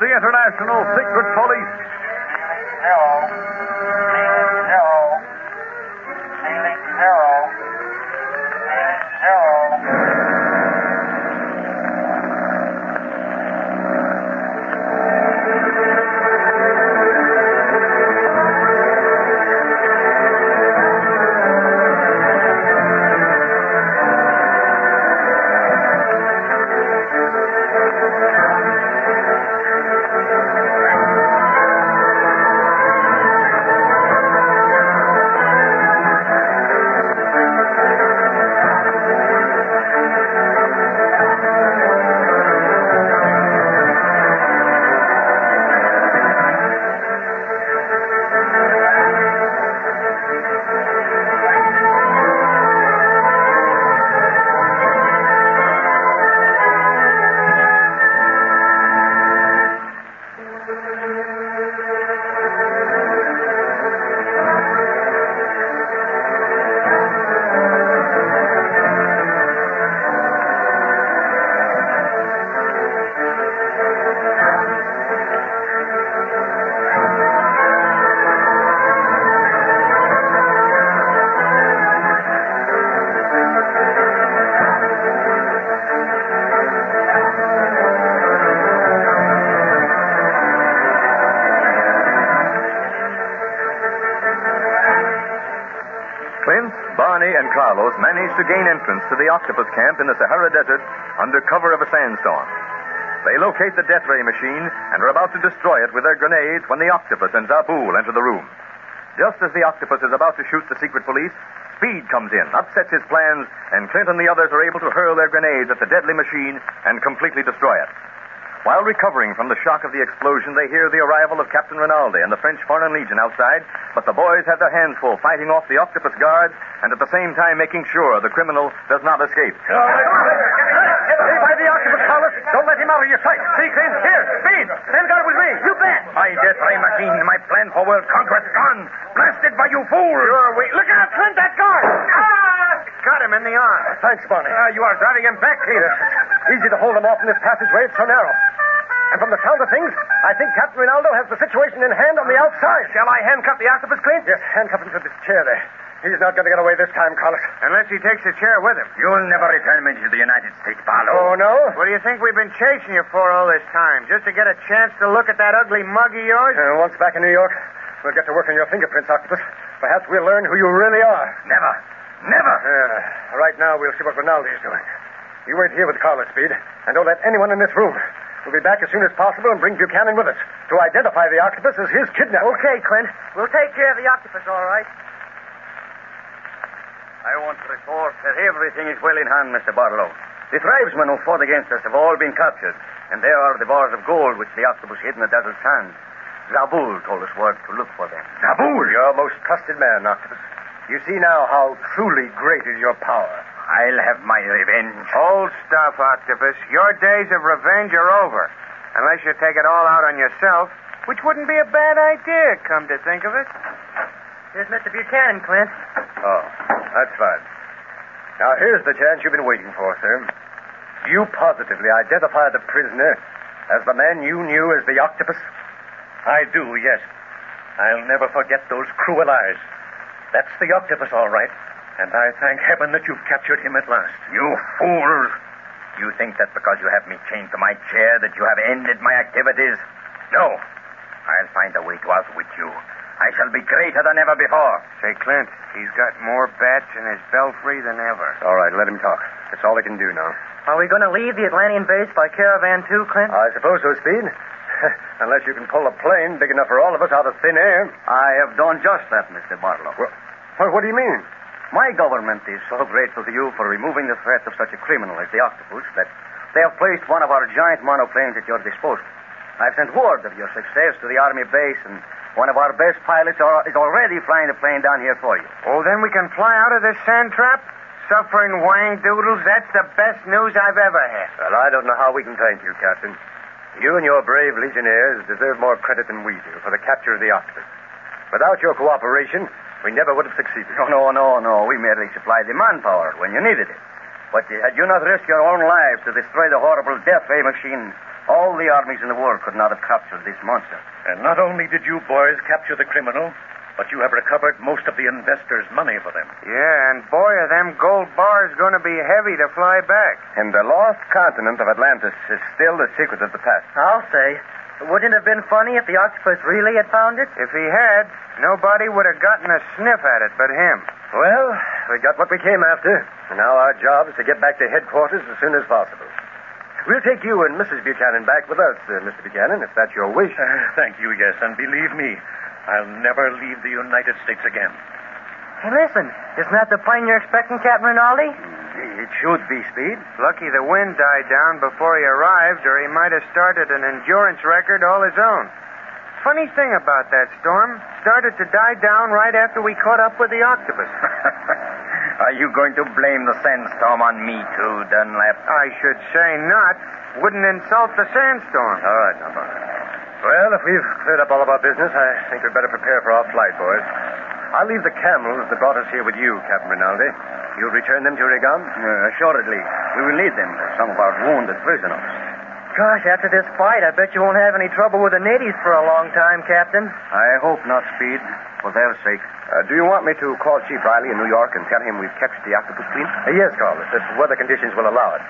the International Secret Police. Clint, Barney, and Carlos managed to gain entrance to the octopus camp in the Sahara Desert under cover of a sandstorm. They locate the death ray machine and are about to destroy it with their grenades when the octopus and Zabul enter the room. Just as the octopus is about to shoot the secret police, Speed comes in, upsets his plans, and Clint and the others are able to hurl their grenades at the deadly machine and completely destroy it. While recovering from the shock of the explosion, they hear the arrival of Captain Rinaldi and the French Foreign Legion outside, but the boys have their hands full fighting off the octopus guards and at the same time making sure the criminal does not escape. Stay by the octopus, Carlos. Don't let him out of your sight. See, Clint? Here, Speed. Stand guard with me. You bet. My death ray machine, my plan for world conquest gone. Blasted by you fools. Sure, we... Look out, Clint, that guard. Ah! Got him in the arm. Thanks, Barney. Ah, you are driving him back, Peter. Easy to hold them off in this passageway. It's so narrow. And from the sound of things, I think Captain Rinaldi has the situation in hand on the outside. Shall I handcuff the octopus, Clint? Yes, handcuff him to this chair there. He's not going to get away this time, Carlos. Unless he takes the chair with him. You'll never return me to the United States, Barlow. Oh, no? What do you think we've been chasing you for all this time? Just to get a chance to look at that ugly mug of yours? Uh, once back in New York, we'll get to work on your fingerprints, Octopus. Perhaps we'll learn who you really are. Never. Never. Uh, right now, we'll see what Rinaldi is doing. You wait here with Carlos, Speed, and don't let anyone in this room. We'll be back as soon as possible and bring Buchanan with us to identify the octopus as his kidnapper. Okay, Clint. We'll take care of the octopus, all right. I want to report that everything is well in hand, Mr. Barlow. The tribesmen who fought against us have all been captured, and there are the bars of gold which the octopus hid in the desert sand. Zabul told us where to look for them. Zabul, your most trusted man, Octopus. You see now how truly great is your power. I'll have my revenge. Old stuff, Octopus. Your days of revenge are over. Unless you take it all out on yourself, which wouldn't be a bad idea, come to think of it. Here's Mr. Buchanan, Clint. Oh, that's fine. Now, here's the chance you've been waiting for, sir. You positively identify the prisoner as the man you knew as the octopus? I do, yes. I'll never forget those cruel eyes. That's the octopus, all right. And I thank heaven that you've captured him at last. You fools! You think that because you have me chained to my chair that you have ended my activities? No. I'll find a way to outwit you. I shall be greater than ever before. Say, Clint, he's got more bats in his belfry than ever. All right, let him talk. That's all he can do now. Are we going to leave the Atlantean base by caravan too, Clint? I suppose so, Speed. Unless you can pull a plane big enough for all of us out of thin air. I have done just that, Mr. Barlow. Well, what, what do you mean? My government is so grateful to you for removing the threat of such a criminal as the octopus that they have placed one of our giant monoplanes at your disposal. I've sent word of your success to the Army base, and one of our best pilots are, is already flying the plane down here for you. Oh, then we can fly out of this sand trap? Suffering wang doodles, that's the best news I've ever had. Well, I don't know how we can thank you, Captain. You and your brave legionnaires deserve more credit than we do for the capture of the octopus. Without your cooperation, we never would have succeeded. No, no, no, no. We merely supplied the manpower when you needed it. But had you not risked your own lives to destroy the horrible death ray machine, All the armies in the world could not have captured this monster. And not only did you boys capture the criminal, but you have recovered most of the investors' money for them. Yeah, and boy, are them gold bars going to be heavy to fly back. And the lost continent of Atlantis is still the secret of the past. I'll say. Wouldn't it have been funny if the octopus really had found it? If he had, nobody would have gotten a sniff at it but him. Well, we got what we came after. And now our job is to get back to headquarters as soon as possible. We'll take you and Mrs. Buchanan back with us, uh, Mr. Buchanan, if that's your wish. Uh, thank you, yes. And believe me, I'll never leave the United States again. Hey, listen. Isn't that the plane you're expecting, Captain Rinaldi? It should be, Speed. Lucky the wind died down before he arrived, or he might have started an endurance record all his own. Funny thing about that storm, started to die down right after we caught up with the octopus. Are you going to blame the sandstorm on me, too, Dunlap? I should say not. Wouldn't insult the sandstorm. All right, now. Well, if we've cleared up all of our business, I think we'd better prepare for our flight, boys. I'll leave the camels that brought us here with you, Captain Rinaldi. You'll return them to Rigon? Uh, assuredly. We will need them for some of our wounded prisoners. Gosh, after this fight, I bet you won't have any trouble with the natives for a long time, Captain. I hope not, Speed, for their sake. Uh, do you want me to call Chief Riley in New York and tell him we've captured the octopus queen? Uh, yes, Carlos, if weather conditions will allow it.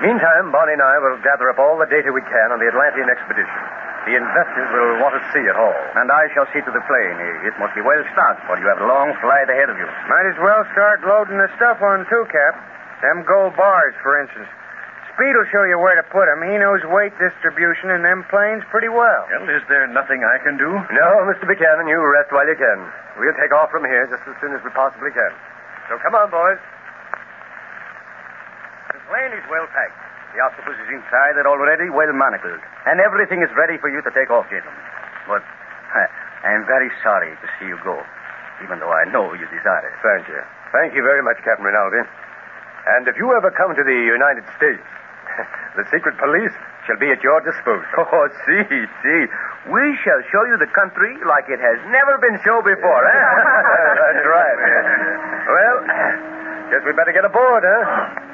Meantime, Bonnie and I will gather up all the data we can on the Atlantean expedition. The investors will want to see it all. And I shall see to the plane. It must be well stocked, for you have a long flight ahead of you. Might as well start loading the stuff on, too, Cap. Them gold bars, for instance. Speed will show you where to put 'em. He knows weight distribution in them planes pretty well. Well, is there nothing I can do? No, Mr. Buchanan, you rest while you can. We'll take off from here just as soon as we possibly can. So come on, boys. The plane is well packed. The octopus is inside it already, well manacled. And everything is ready for you to take off, gentlemen. But I am very sorry to see you go, even though I know you desire it. Thank you. Thank you very much, Captain Rinaldi. And if you ever come to the United States, the secret police shall be at your disposal. Oh, see, see. We shall show you the country like it has never been shown before, eh? That's right. Well, guess we better get aboard, huh?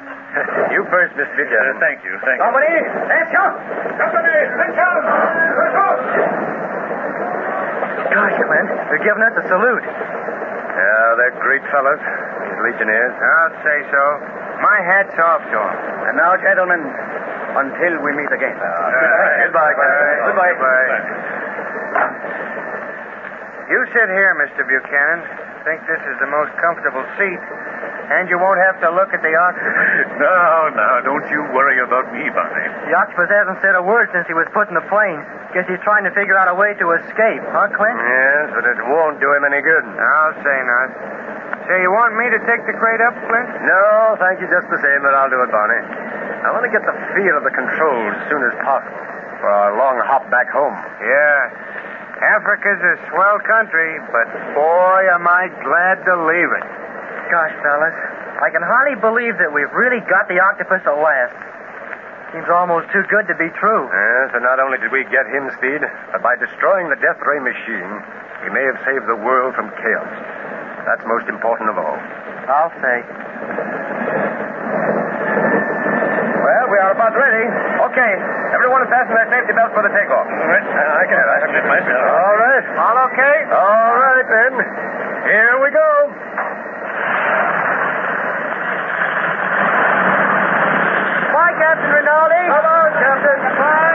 You first, Mr. Buchanan. Uh, thank you, thank you. Company, attention! Company, attention! Gosh, Clint, they're giving us a salute. Yeah, they're great fellows, these Legionnaires. I'll say so. My hat's off to 'em. And now, gentlemen, until we meet again. Goodbye, Captain. Goodbye. Goodbye. You sit here, Mr. Buchanan. Think this is the most comfortable seat. And you won't have to look at the octopus. No, no, don't you worry about me, Barney. The octopus hasn't said a word since he was put in the plane. Guess he's trying to figure out a way to escape, huh, Clint? Yes, but it won't do him any good. I'll say not. Say, you want me to take the crate up, Clint? No, thank you just the same, but I'll do it, Barney. I want to get the feel of the controls as soon as possible for our long hop back home. Yeah. Africa's a swell country, but boy, am I glad to leave it. Gosh, fellas, I can hardly believe that we've really got the octopus at last. Seems almost too good to be true. Yes, and not only did we get him, Speed, but by destroying the death ray machine, he may have saved the world from chaos. That's most important of all. I'll say. Well, we are about ready. Okay, everyone fasten their safety belts for the takeoff. All right, I can I can fit myself. All right. All okay? All right, then. Here we go. Captain Rinaldi. On, Captain. Bye.